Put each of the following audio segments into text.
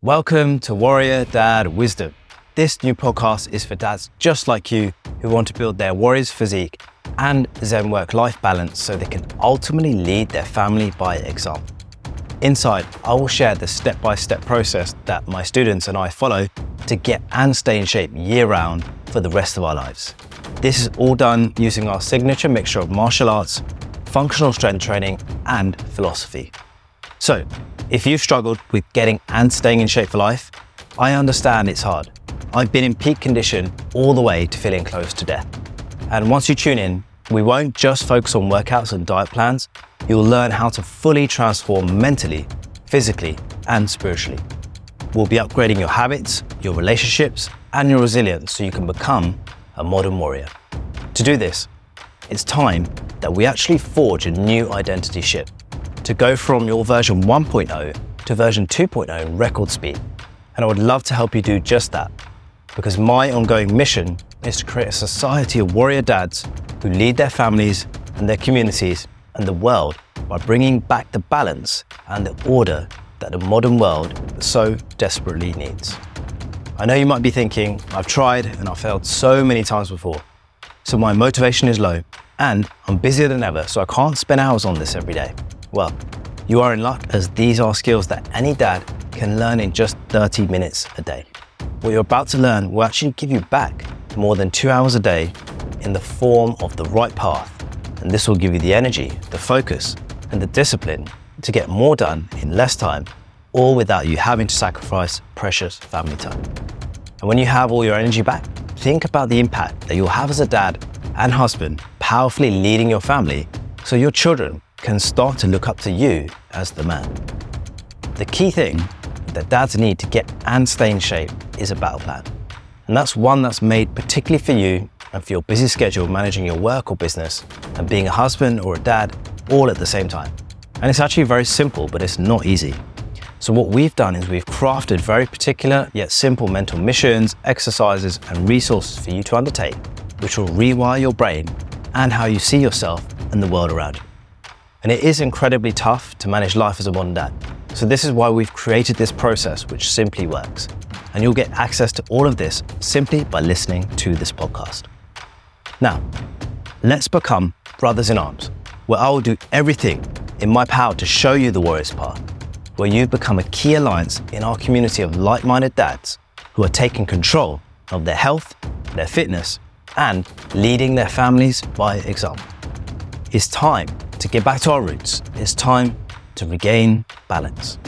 Welcome to Warrior Dad Wisdom. This new podcast is for dads just like you who want to build their warrior's physique and Zen work life balance so they can ultimately lead their family by example. Inside, I will share the step by step process that my students and I follow to get and stay in shape year round for the rest of our lives. This is all done using our signature mixture of martial arts, functional strength training, and philosophy. So, if you've struggled with getting and staying in shape for life, I understand it's hard. I've been in peak condition all the way to feeling close to death. And once you tune in, we won't just focus on workouts and diet plans, you'll learn how to fully transform mentally, physically, and spiritually. We'll be upgrading your habits, your relationships, and your resilience so you can become a modern warrior. To do this, it's time that we actually forge a new identity shift to go from your version 1.0 to version 2.0 in record speed. And I would love to help you do just that because my ongoing mission is to create a society of warrior dads who lead their families and their communities and the world by bringing back the balance and the order that the modern world so desperately needs. I know you might be thinking, I've tried and I've failed so many times before. So my motivation is low and I'm busier than ever, so I can't spend hours on this every day. Well, you are in luck as these are skills that any dad can learn in just 30 minutes a day. What you're about to learn will actually give you back more than two hours a day in the form of the right path. And this will give you the energy, the focus, and the discipline to get more done in less time, all without you having to sacrifice precious family time. And when you have all your energy back, think about the impact that you'll have as a dad and husband, powerfully leading your family so your children can start to look up to you as the man. The key thing that dads need to get and stay in shape is a battle plan. And that's one that's made particularly for you and for your busy schedule managing your work or business and being a husband or a dad all at the same time. And it's actually very simple, but it's not easy. So, what we've done is we've crafted very particular yet simple mental missions, exercises, and resources for you to undertake, which will rewire your brain and how you see yourself and the world around you. And it is incredibly tough to manage life as a modern dad. So, this is why we've created this process which simply works. And you'll get access to all of this simply by listening to this podcast. Now, let's become brothers in arms, where I will do everything in my power to show you the warrior's path, where you become a key alliance in our community of like minded dads who are taking control of their health, their fitness, and leading their families by example. It's time to get back to our roots. It's time to regain balance.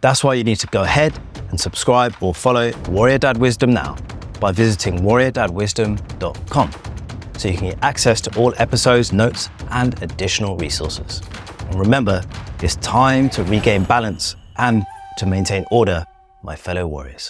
That's why you need to go ahead and subscribe or follow Warrior Dad Wisdom now by visiting warriordadwisdom.com so you can get access to all episodes, notes, and additional resources. And remember, it's time to regain balance and to maintain order, my fellow warriors.